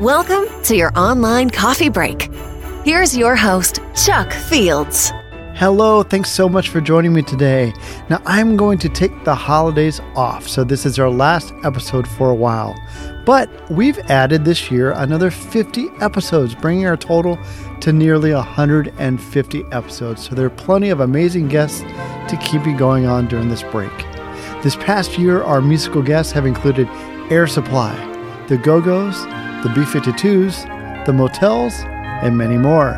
Welcome to your online coffee break. Here's your host, Chuck Fields. Hello, thanks so much for joining me today. Now, I'm going to take the holidays off, so this is our last episode for a while. But we've added this year another 50 episodes, bringing our total to nearly 150 episodes. So there are plenty of amazing guests to keep you going on during this break. This past year, our musical guests have included Air Supply, the Go Go's, the B 52s, the Motels, and many more.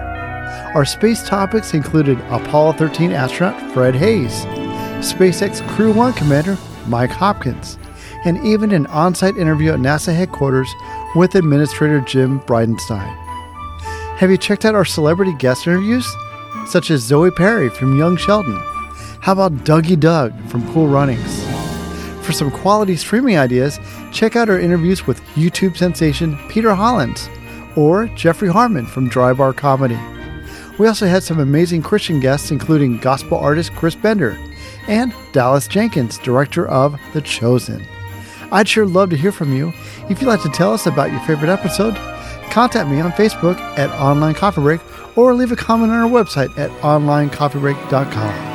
Our space topics included Apollo 13 astronaut Fred Haise, SpaceX Crew 1 Commander Mike Hopkins, and even an on site interview at NASA headquarters with Administrator Jim Bridenstine. Have you checked out our celebrity guest interviews? Such as Zoe Perry from Young Sheldon. How about Dougie Doug from Cool Runnings? For some quality streaming ideas, check out our interviews with YouTube sensation Peter Hollins or Jeffrey Harmon from Dry Bar Comedy. We also had some amazing Christian guests, including gospel artist Chris Bender and Dallas Jenkins, director of The Chosen. I'd sure love to hear from you. If you'd like to tell us about your favorite episode, contact me on Facebook at Online Coffee Break or leave a comment on our website at onlinecoffeebreak.com.